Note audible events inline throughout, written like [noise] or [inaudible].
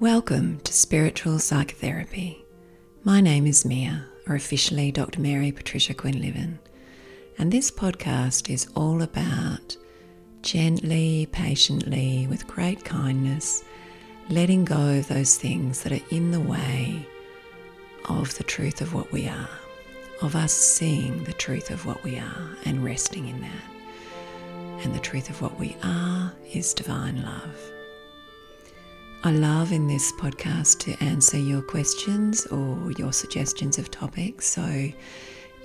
Welcome to Spiritual Psychotherapy. My name is Mia, or officially Dr. Mary Patricia Quinlivan, and this podcast is all about gently, patiently, with great kindness, letting go of those things that are in the way of the truth of what we are, of us seeing the truth of what we are and resting in that. And the truth of what we are is divine love. I love in this podcast to answer your questions or your suggestions of topics. So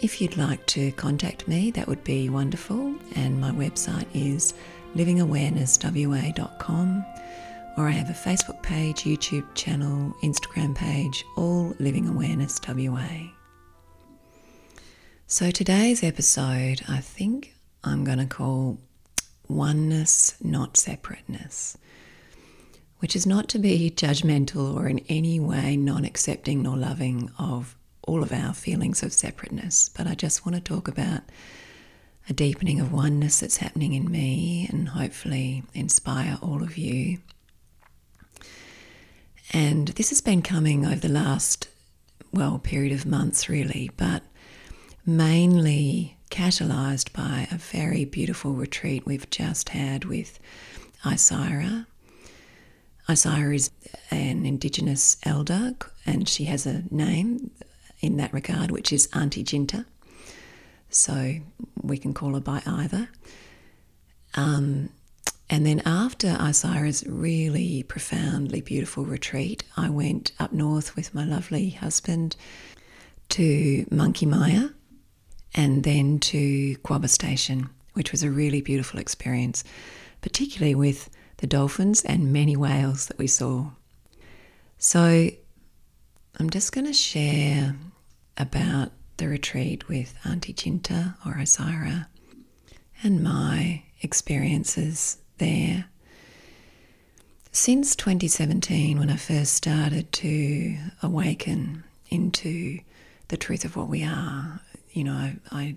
if you'd like to contact me, that would be wonderful. And my website is livingawarenesswa.com, or I have a Facebook page, YouTube channel, Instagram page, all Living Awareness WA. So today's episode, I think I'm going to call Oneness, Not Separateness which is not to be judgmental or in any way non accepting nor loving of all of our feelings of separateness, but I just want to talk about a deepening of oneness that's happening in me and hopefully inspire all of you. And this has been coming over the last, well, period of months really, but mainly catalyzed by a very beautiful retreat we've just had with Isira Isira is an Indigenous elder and she has a name in that regard, which is Auntie Jinta. So we can call her by either. Um, and then after Isira's really profoundly beautiful retreat, I went up north with my lovely husband to Monkey Mia and then to Quobba Station, which was a really beautiful experience, particularly with the dolphins, and many whales that we saw. So I'm just going to share about the retreat with Auntie Jinta or Isira and my experiences there. Since 2017, when I first started to awaken into the truth of what we are, you know, I, I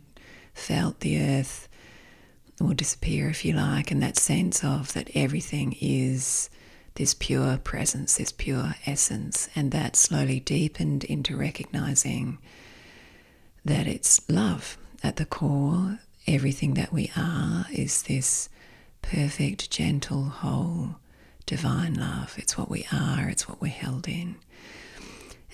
felt the earth will disappear, if you like, and that sense of that everything is this pure presence, this pure essence, and that slowly deepened into recognizing that it's love at the core. Everything that we are is this perfect, gentle, whole, divine love. It's what we are, it's what we're held in.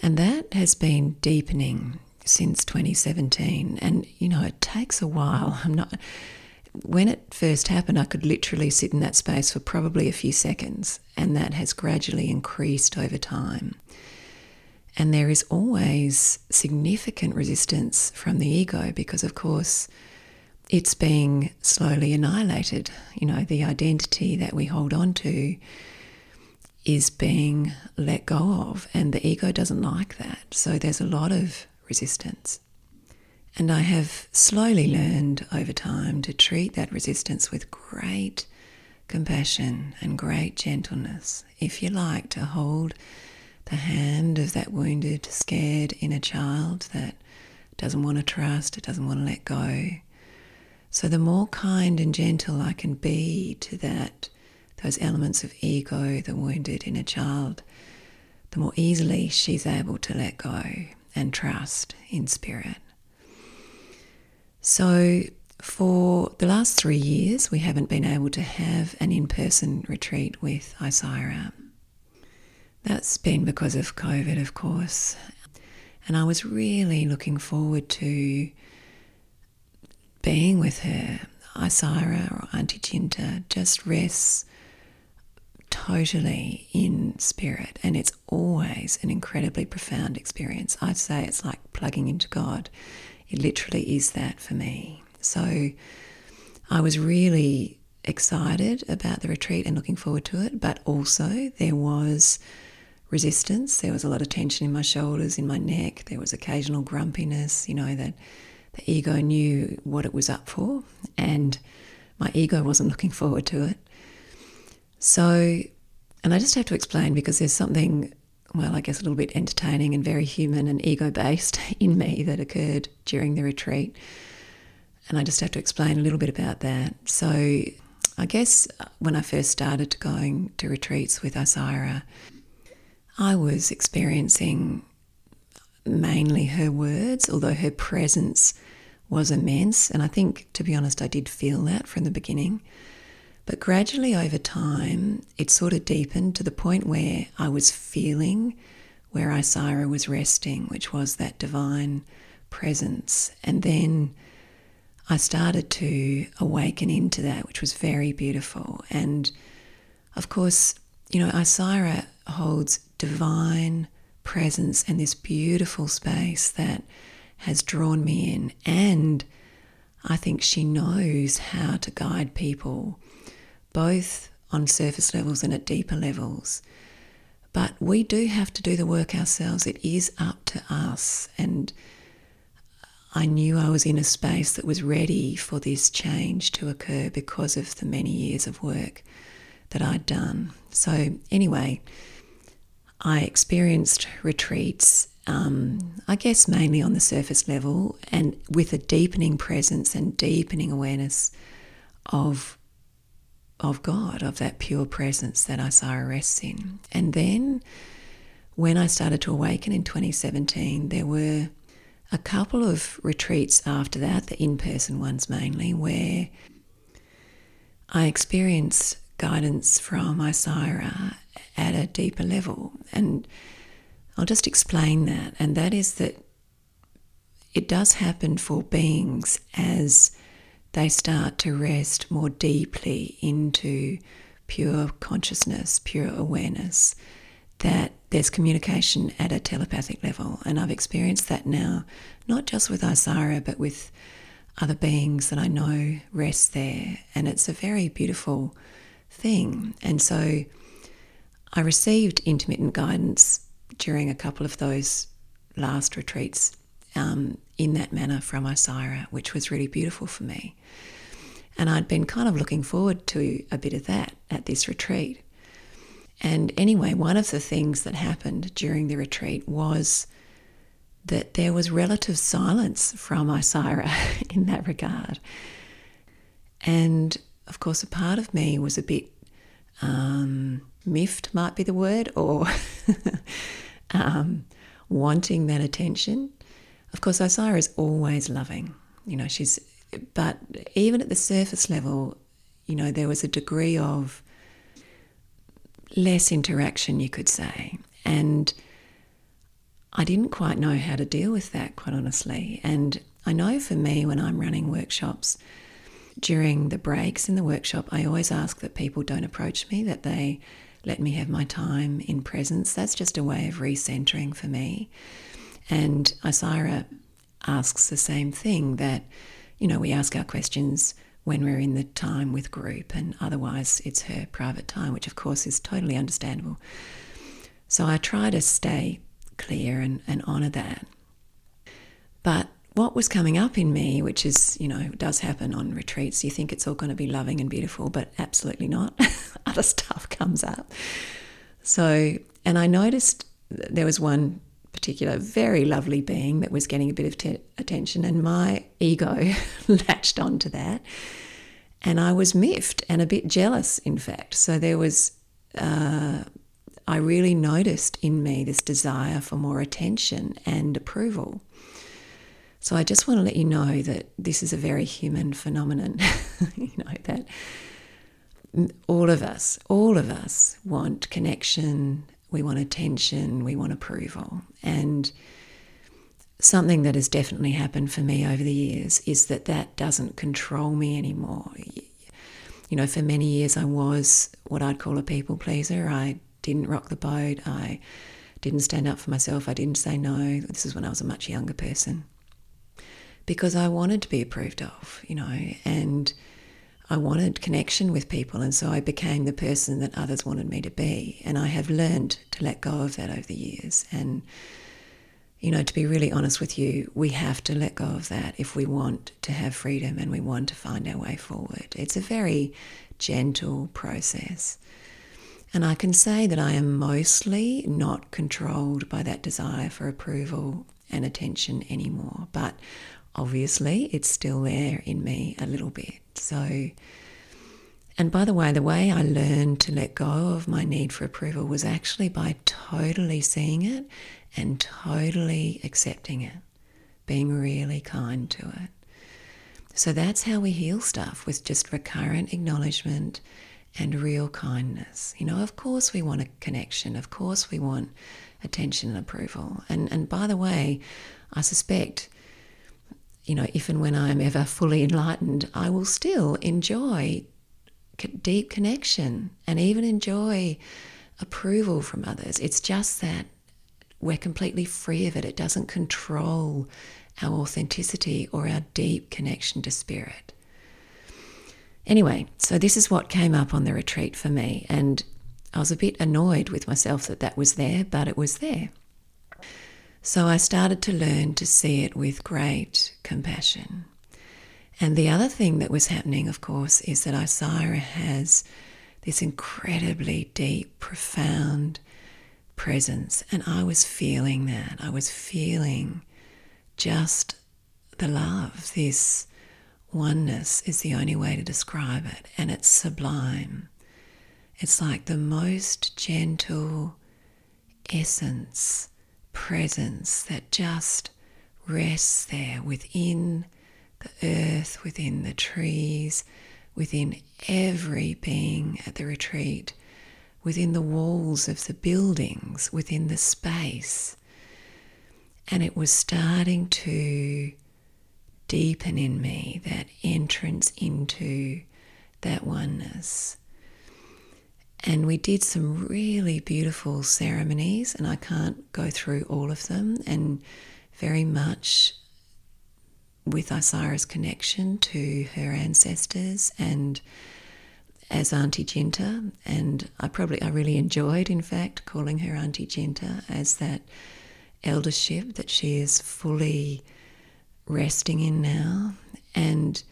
And that has been deepening since 2017. And, you know, it takes a while. [laughs] I'm not when it first happened, I could literally sit in that space for probably a few seconds, and that has gradually increased over time. And there is always significant resistance from the ego because, of course, it's being slowly annihilated. You know, the identity that we hold on to is being let go of, and the ego doesn't like that. So there's a lot of resistance. And I have slowly learned over time to treat that resistance with great compassion and great gentleness. If you like, to hold the hand of that wounded, scared inner child that doesn't want to trust, it doesn't want to let go. So the more kind and gentle I can be to that, those elements of ego, the wounded inner child, the more easily she's able to let go and trust in spirit. So, for the last three years, we haven't been able to have an in person retreat with Isira. That's been because of COVID, of course. And I was really looking forward to being with her. Isira or Auntie Jinta just rests totally in spirit, and it's always an incredibly profound experience. I'd say it's like plugging into God. It literally is that for me. So I was really excited about the retreat and looking forward to it, but also there was resistance. There was a lot of tension in my shoulders, in my neck. There was occasional grumpiness, you know, that the ego knew what it was up for, and my ego wasn't [laughs] looking forward to it. So, and I just have to explain because there's something well, I guess a little bit entertaining and very human and ego based [laughs] in me that occurred during the retreat. And I just have to explain a little bit about that. So, I guess uh, when I first started going to retreats with Isira, I was experiencing mainly her words, although her presence was immense. And I think, to be honest, I did feel that from the beginning. But gradually over time, it sort of deepened to the point where I was feeling where Isira was resting, which was that divine presence. And then I started to awaken into that, which was very beautiful. And of course, you know, Isira holds divine presence and this beautiful space that has drawn me in. And I think she knows how to guide people, both on surface levels and at deeper levels. But we do have to do the work ourselves. It is up to us. And I knew I was in a space that was ready for this change to occur because of the many years of work that I'd done. So, anyway, I experienced retreats, um, I guess mainly on the surface level and with a deepening presence and deepening awareness of of God, of that pure presence that Isira rests in. And then when I started to awaken in 2017, there were a couple of retreats after that, the in person ones mainly, where I experienced guidance from Isira at a deeper level. And I'll just explain that. And that is that it does happen for beings as they start to rest more deeply into pure consciousness, pure awareness, that there's communication at a telepathic level. And I've experienced that now, not just with Isira, but with other beings that I know rest there. And it's a very beautiful thing. And so I received intermittent guidance during a couple of those last retreats um, in that manner from Isira, which was really beautiful for me. And I'd been kind of looking forward to a bit of that at this retreat. And anyway, one of the things that happened during the retreat was that there was relative silence from Isira [laughs] in that regard. And of course, a part of me was a bit um, miffed, might be the word, or [laughs] um, wanting that attention. Of course, Isira is always loving. You know, she's, but even at the surface level, you know, there was a degree of less interaction, you could say. And I didn't quite know how to deal with that, quite honestly. And I know for me, when I'm running workshops, during the breaks in the workshop, I always ask that people don't approach me, that they let me have my time in presence. That's just a way of recentering for me. And Isira asks the same thing that, you know, we ask our questions when we're in the time with group, and otherwise it's her private time, which of course is totally understandable. So I try to stay clear and, and honour that. But what was coming up in me, which is, you know, does happen on retreats, you think it's all going to be loving and beautiful, but absolutely not. [laughs] Other stuff comes up. So, and I noticed there was one particular very lovely being that was getting a bit of te- attention, and my ego [laughs] latched onto that. And I was miffed and a bit jealous, in fact. So there was, uh, I really noticed in me this desire for more attention and approval. So I just want to let you know that this is a very human phenomenon. [laughs] you know, that all of us, all of us want connection, we want attention, we want approval. And something that has definitely happened for me over the years is that that doesn't control me anymore. You know, for many years I was what I'd call a people pleaser. I didn't rock the boat. I didn't stand up for myself. I didn't say no. This is when I was a much younger person because I wanted to be approved of, you know, and I wanted connection with people. And so I became the person that others wanted me to be. And I have learned to let go of that over the years. And, you know, to be really honest with you, we have to let go of that if we want to have freedom and we want to find our way forward. It's a very gentle process. And I can say that I am mostly not controlled by that desire for approval and attention anymore. But obviously it's still there in me a little bit. So And by the way, the way I learned to let go of my need for approval was actually by totally seeing it and totally accepting it, being really kind to it. So that's how we heal stuff with just recurrent acknowledgement and real kindness. You know, of course we want a connection, of course we want attention and approval. And and by the way, I suspect you know, if and when I am ever fully enlightened, I will still enjoy deep connection and even enjoy approval from others. It's just that we're completely free of it. It doesn't control our authenticity or our deep connection to spirit. Anyway, so this is what came up on the retreat for me. And I was a bit annoyed with myself that that was there, but it was there. So I started to learn to see it with great compassion. And the other thing that was happening, of course, is that Isira has this incredibly deep, profound presence. And I was feeling that. I was feeling just the love. This oneness is the only way to describe it. And it's sublime. It's like the most gentle essence, presence that just rests there within the earth, within the trees, within every being at the retreat, within the walls of the buildings, within the space. And it was starting to deepen in me that entrance into that oneness. And we did some really beautiful ceremonies, and I can't go through all of them, and very much with Isira's connection to her ancestors and as Auntie Jinta, and I probably I really enjoyed, in fact, calling her Auntie Jinta as that eldership that she is fully resting in now. And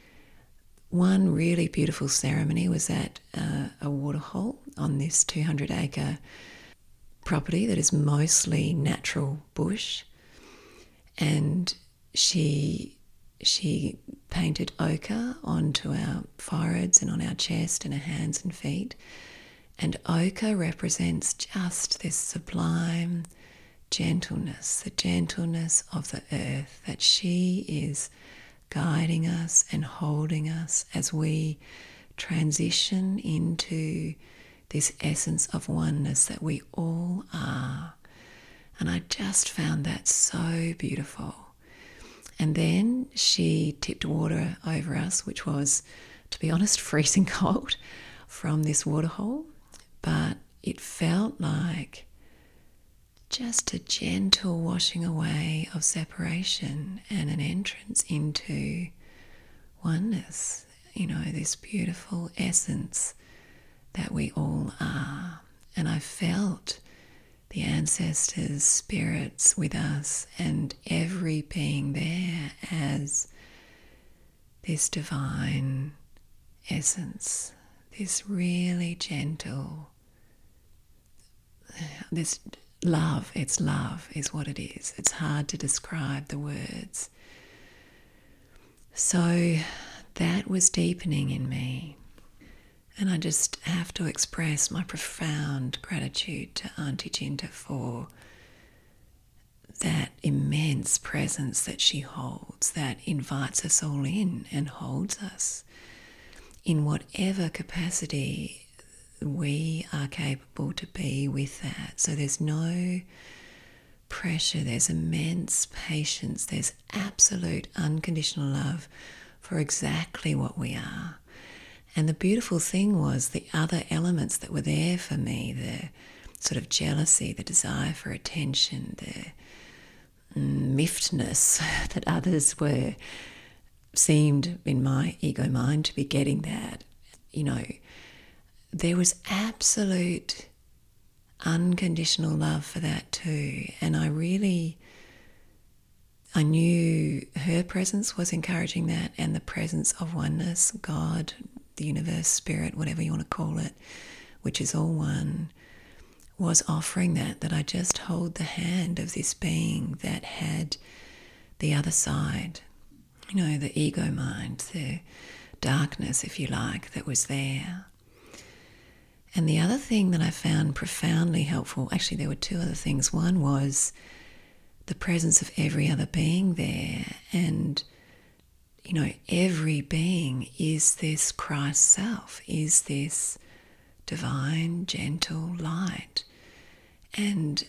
one really beautiful ceremony was at uh, a waterhole on this 200 acre property that is mostly natural bush, and she she painted ochre onto our foreheads and on our chest and our hands and feet. And ochre represents just this sublime gentleness, the gentleness of the earth, that she is guiding us and holding us as we transition into this essence of oneness that we all are. And I just found that so beautiful. And then she tipped water over us, which was, to be honest, [laughs] freezing cold from this waterhole. But it felt like just a gentle washing away of separation and an entrance into oneness, you know, this beautiful essence that we all are. And I felt the ancestors' spirits with us and every being there as this divine essence, this really gentle, this love, it's love, is what it is. It's hard to describe the words. So that was deepening in me. And I just have to express my profound gratitude to Auntie Jinta for that immense presence that she holds, that invites us all in and holds us in whatever capacity we are capable to be with that. So there's no pressure, there's immense patience, there's absolute unconditional love for exactly what we are. And the beautiful thing was the other elements that were there for me the sort of jealousy, the desire for attention, the miffedness [laughs] that others were seemed in my ego mind to be getting that. You know, there was absolute unconditional love for that too. And I really I knew her presence was encouraging that and the presence of oneness, God, the universe, spirit, whatever you want to call it, which is all one, was offering that, that I just hold the hand of this being that had the other side, you know, the ego mind, the darkness, if you like, that was there. And the other thing that I found profoundly helpful, actually, there were two other things. One was the presence of every other being there. And, you know, every being is this Christ self, is this divine, gentle light. And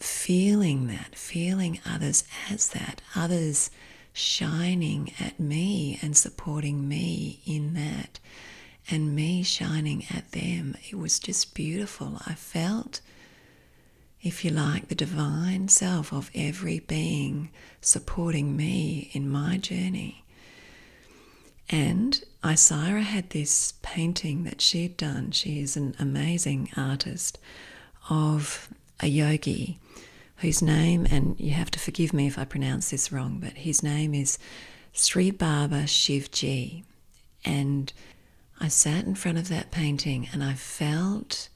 feeling that, feeling others as that, others shining at me and supporting me in that, and me shining at them. It was just beautiful. I felt, if you like, the divine self of every being supporting me in my journey. And Isira had this painting that she'd done. She is an amazing artist of a yogi whose name, and you have to forgive me if I pronounce this wrong, but his name is Sri Baba Shivji. And I sat in front of that painting and I felt,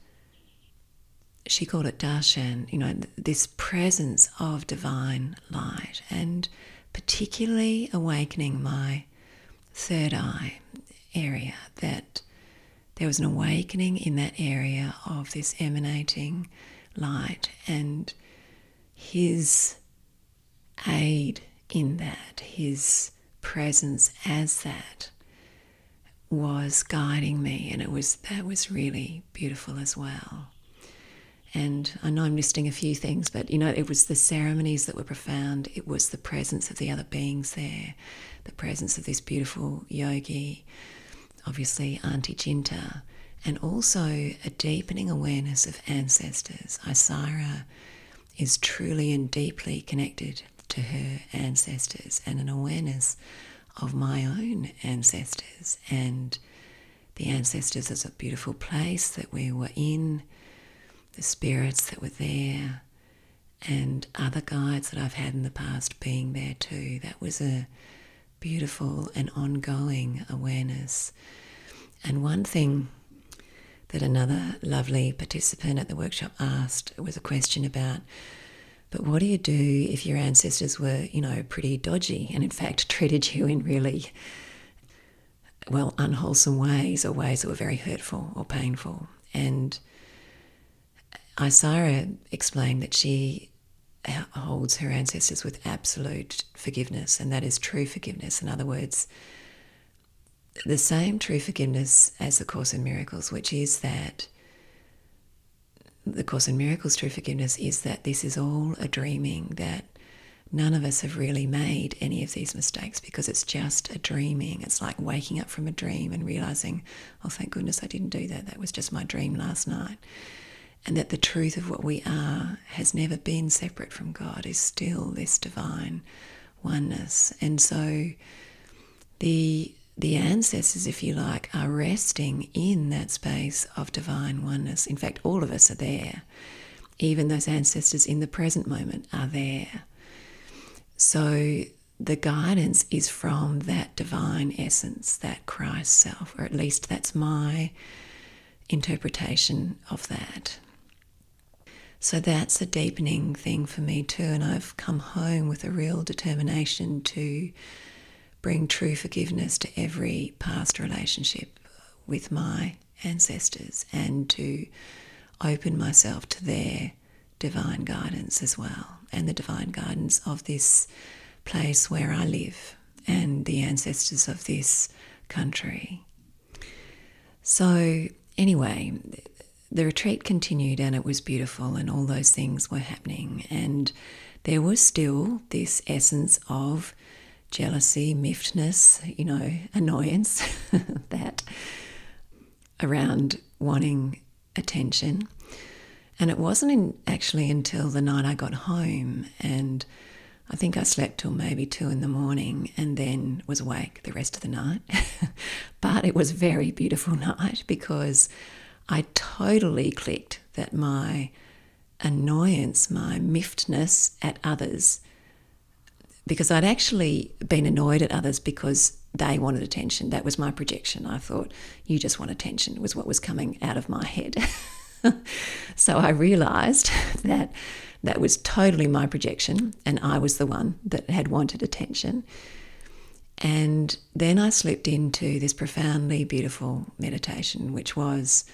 she called it darshan, you know, this presence of divine light and particularly awakening my third eye area, that there was an awakening in that area of this emanating light and his aid in that, his presence as that was guiding me and it was that was really beautiful as well. And I know I'm listing a few things, but you know, it was the ceremonies that were profound. It was the presence of the other beings there, the presence of this beautiful yogi, obviously Auntie Jinta, and also a deepening awareness of ancestors. Isira is truly and deeply connected to her ancestors and an awareness of my own ancestors and the ancestors as a beautiful place that we were in, the spirits that were there, and other guides that I've had in the past being there too. That was a beautiful and ongoing awareness. And one thing that another lovely participant at the workshop asked was a question about but what do you do if your ancestors were, you know, pretty dodgy and in fact [laughs] treated you in really, well, unwholesome ways or ways that were very hurtful or painful? And Isira explained that she holds her ancestors with absolute forgiveness, and that is true forgiveness. In other words, the same true forgiveness as the Course in Miracles, which is that the Course in Miracles true forgiveness is that this is all a dreaming, that none of us have really made any of these mistakes because it's just a dreaming. It's like waking up from a dream and realizing, oh, thank goodness I didn't do that. That was just my dream last night. And that the truth of what we are has never been separate from God, is still this divine oneness. And so the the ancestors, if you like, are resting in that space of divine oneness. In fact, all of us are there. Even those ancestors in the present moment are there. So the guidance is from that divine essence, that Christ self, or at least that's my interpretation of that. So that's a deepening thing for me too, and I've come home with a real determination to bring true forgiveness to every past relationship with my ancestors and to open myself to their divine guidance as well and the divine guidance of this place where I live and the ancestors of this country. So, anyway, the retreat continued and it was beautiful, and all those things were happening. And there was still this essence of jealousy, miffedness, you know, annoyance, [laughs] that around wanting attention. And it wasn't in, actually until the night I got home, and I think I slept till maybe two in the morning and then was awake the rest of the night. [laughs] but it was a very beautiful [laughs] night because I totally clicked that my annoyance, my miffedness at others because I'd actually been annoyed at others because they wanted attention. That was my projection. I thought, you just want attention, was what was coming out of my head. [laughs] so I realized [laughs] that that was totally my projection, and I was the one that had wanted attention. And then I slipped into this profoundly beautiful meditation, which was,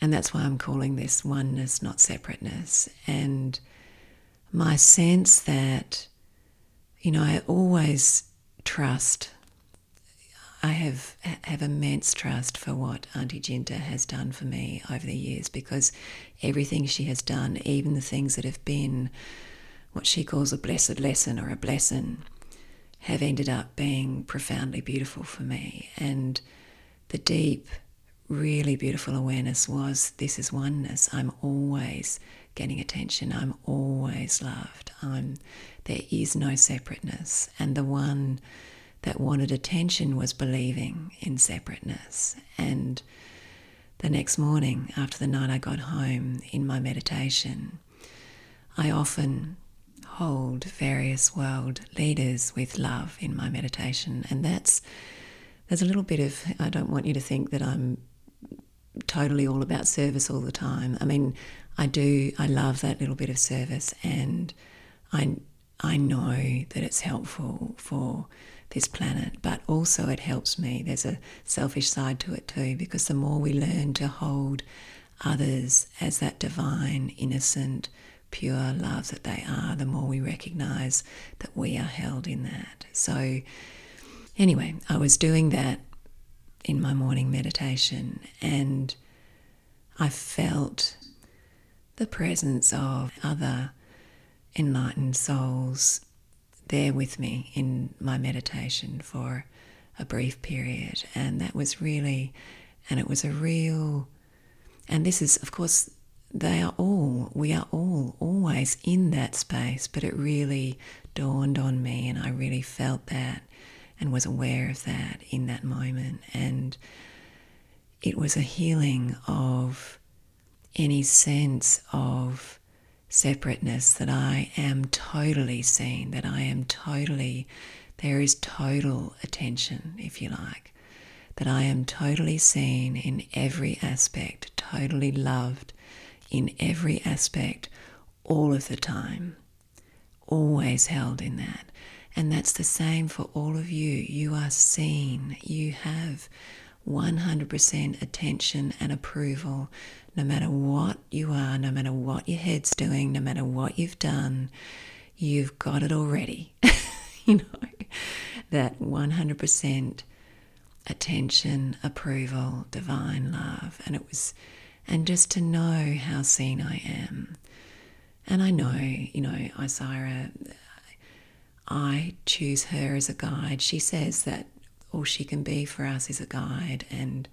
and that's why I'm calling this oneness, not separateness. And my sense that, you know, I always trust. I have have immense trust for what Auntie Jinta has done for me over the years because everything she has done, even the things that have been what she calls a blessed lesson or a blessing, have ended up being profoundly beautiful for me. And the deep, really beautiful awareness was this is oneness. I'm always getting attention. I'm always loved. I'm there is no separateness. And the one that wanted attention was believing in separateness. And the next morning, after the night I got home in my meditation, I often hold various world leaders with love in my meditation. And that's, there's a little bit of, I don't want you to think that I'm totally all about service all the time. I mean, I do, I love that little bit of service and I, I know that it's helpful for this planet, but also it helps me. There's a selfish side to it too, because the more we learn to hold others as that divine, innocent, pure love that they are, the more we recognize that we are held in that. So, anyway, I was doing that in my morning meditation and I felt the presence of other enlightened souls there with me in my meditation for a brief period. And that was really, and it was a real, and this is, of course, they are all, we are all always in that space, but it really dawned on me and I really felt that and was aware of that in that moment. And it was a healing of any sense of separateness, that I am totally seen, that I am totally, there is total attention, if you like, that I am totally seen in every aspect, totally loved in every aspect all of the time, always held in that. And that's the same for all of you. You are seen, you have 100% attention and approval no matter what you are, no matter what your head's doing, no matter what you've done, you've got it already. [laughs] you know, that 100% attention, approval, divine love. And it was, and just to know how seen I am. And I know, you know, Isira, I choose her as a guide. She says that all she can be for us is a guide. And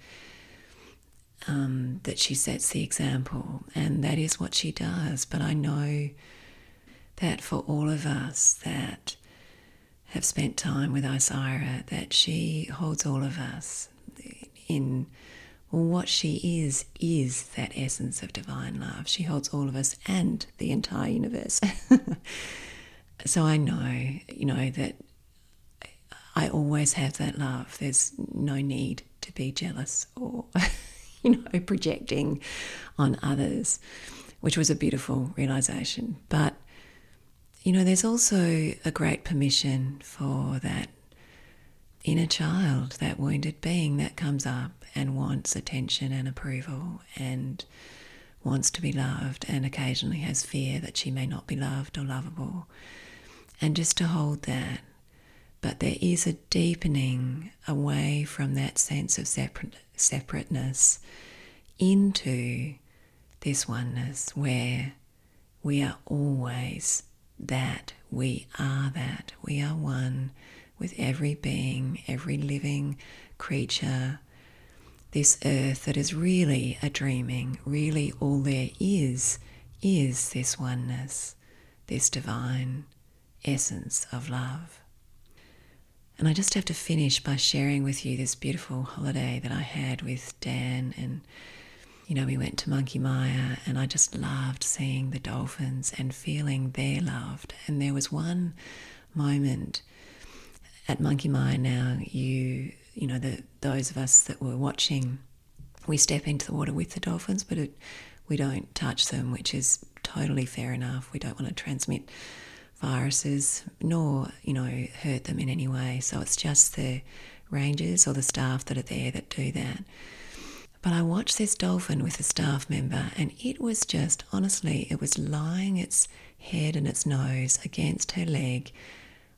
um, that she sets the example, and that is what she does. But I know that for all of us that have spent time with Isira, that she holds all of us in well, what she is, is that essence of divine love. She holds all of us and the entire universe. [laughs] so I know, you know, that I always have that love. There's no need to be jealous or [laughs] you know, projecting on others, which was a beautiful realization. But, you know, there's also a great permission for that inner child, that wounded being that comes up and wants attention and approval and wants to be loved and occasionally has fear that she may not be loved or lovable. And just to hold that. But there is a deepening away from that sense of separate, separateness into this oneness where we are always that, we are that, we are one with every being, every living creature, this earth that is really a dreaming, really all there is, is this oneness, this divine essence of love. And I just have to finish by sharing with you this beautiful holiday that I had with Dan. And, you know, we went to Monkey Mia and I just loved seeing the dolphins and feeling their loved. And there was one moment at Monkey Mia now, you, you know, the, those of us that were watching, we step into the water with the dolphins, but it, we don't touch them, which is totally fair enough. We don't want to transmit viruses nor, you know, hurt them in any way. So it's just the rangers or the staff that are there that do that. But I watched this dolphin with a staff member, and it was just honestly, it was lying its head and its nose against her leg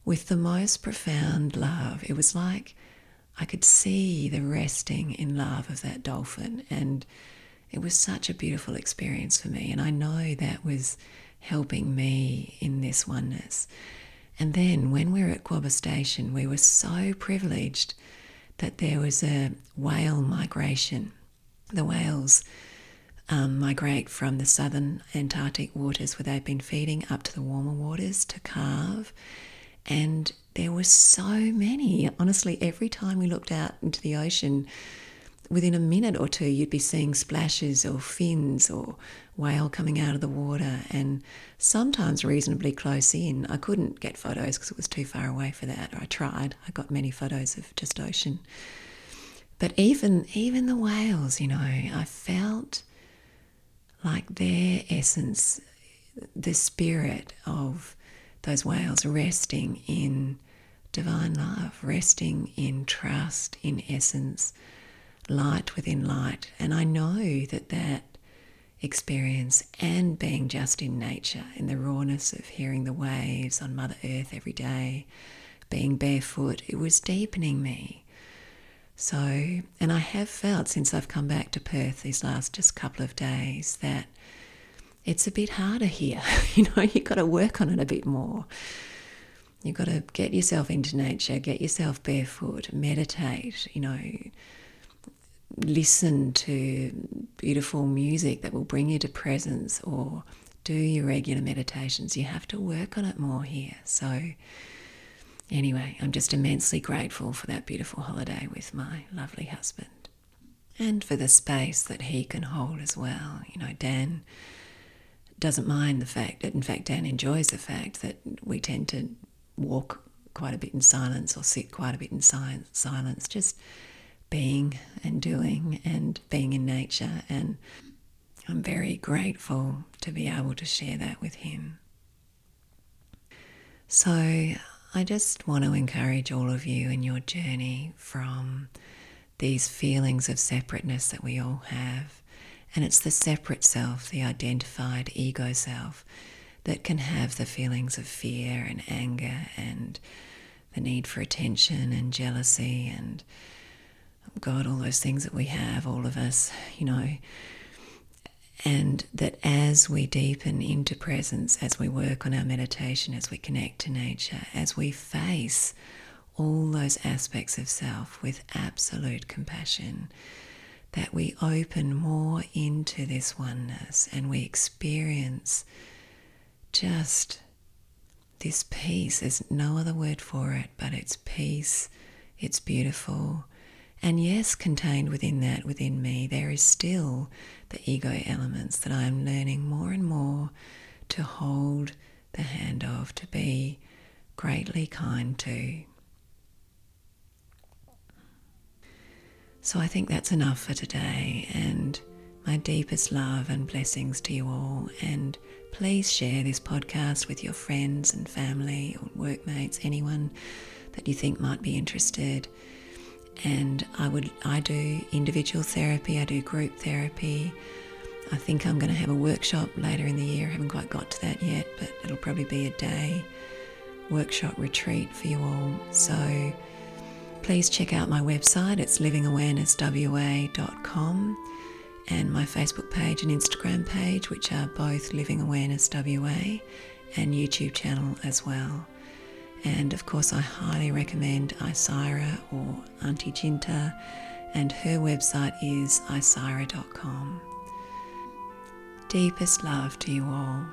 with the most profound love. It was like I could see the resting in love of that dolphin, and it was such a beautiful experience for me. And I know that was helping me in this oneness. And then when we were at Quobba Station, we were so privileged that there was a whale migration. The whales um, migrate from the southern Antarctic waters where they've been feeding up to the warmer waters to calve. And there were so many. Honestly, every time we looked out into the ocean, within a minute or two, you'd be seeing splashes or fins or whale coming out of the water, and sometimes reasonably close in. I couldn't get photos because it was too far away for that. I tried. I got many photos of just ocean. But even even the whales, you know, I felt like their essence, the spirit of those whales resting in divine love, resting in trust, in essence, light within light. And I know that that experience and being just in nature, in the rawness of hearing the waves on Mother Earth every day, being barefoot, it was deepening me. So, and I have felt since I've come back to Perth these last just couple of days that it's a bit harder here. [laughs] you know, you've got to work on it a bit more. You've got to get yourself into nature, get yourself barefoot, meditate, you know, listen to beautiful music that will bring you to presence or do your regular meditations. You have to work on it more here. So, anyway, I'm just immensely grateful for that beautiful holiday with my lovely husband and for the space that he can hold as well. You know, Dan doesn't mind the fact that, in fact, Dan enjoys the fact that we tend to walk quite a bit in silence or sit quite a bit in silence, just being and doing and being in nature. And I'm very grateful to be able to share that with him. So I just want to encourage all of you in your journey from these feelings of separateness that we all have. And it's the separate self, the identified ego self, that can have the feelings of fear and anger and the need for attention and jealousy and God, all those things that we have, all of us, you know. And that as we deepen into presence, as we work on our meditation, as we connect to nature, as we face all those aspects of self with absolute compassion, that we open more into this oneness and we experience just this peace. There's no other word for it, but it's peace, it's beautiful, and yes, contained within that, within me, there is still the ego elements that I am learning more and more to hold the hand of, to be greatly kind to. So I think that's enough for today, and my deepest love and blessings to you all. And please share this podcast with your friends and family or workmates, anyone that you think might be interested and I would I do individual therapy, I do group therapy. I think I'm going to have a workshop later in the year. I haven't quite got to that yet, but it'll probably be a day workshop retreat for you all. So please check out my website. It's livingawarenesswa.com and my Facebook page and Instagram page, which are both Living Awareness WA and YouTube channel as well. And of course, I highly recommend Isira or Auntie Jinta, and her website is isira.com. Deepest love to you all.